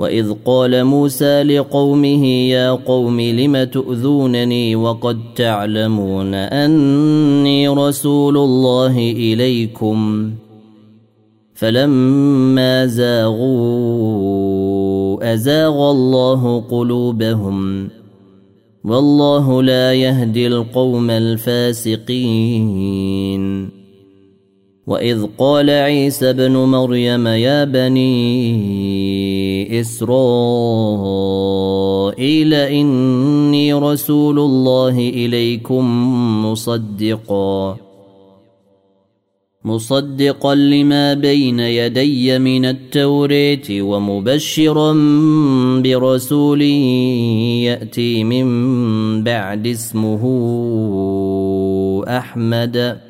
وإذ قال موسى لقومه يا قوم لم تؤذونني وقد تعلمون أني رسول الله إليكم فلما زاغوا أزاغ الله قلوبهم والله لا يهدي القوم الفاسقين وإذ قال عيسى ابن مريم يا بني إسرائيل إني رسول الله إليكم مصدقا. مصدقا لما بين يدي من التوريت ومبشرا برسول يأتي من بعد اسمه أحمد.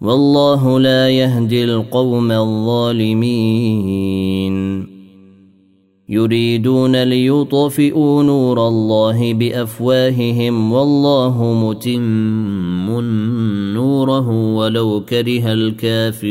والله لا يهدي القوم الظالمين. يريدون ليطفئوا نور الله بأفواههم والله متم نوره ولو كره الكافرون.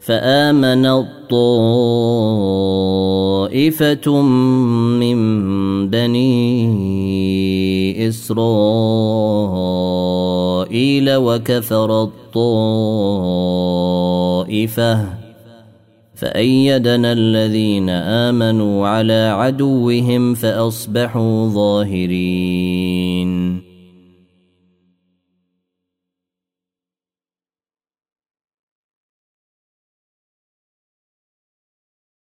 فآمن الطائفة من بني إسرائيل وكفر الطائفة. فأيدنا الذين آمنوا على عدوهم فأصبحوا ظاهرين.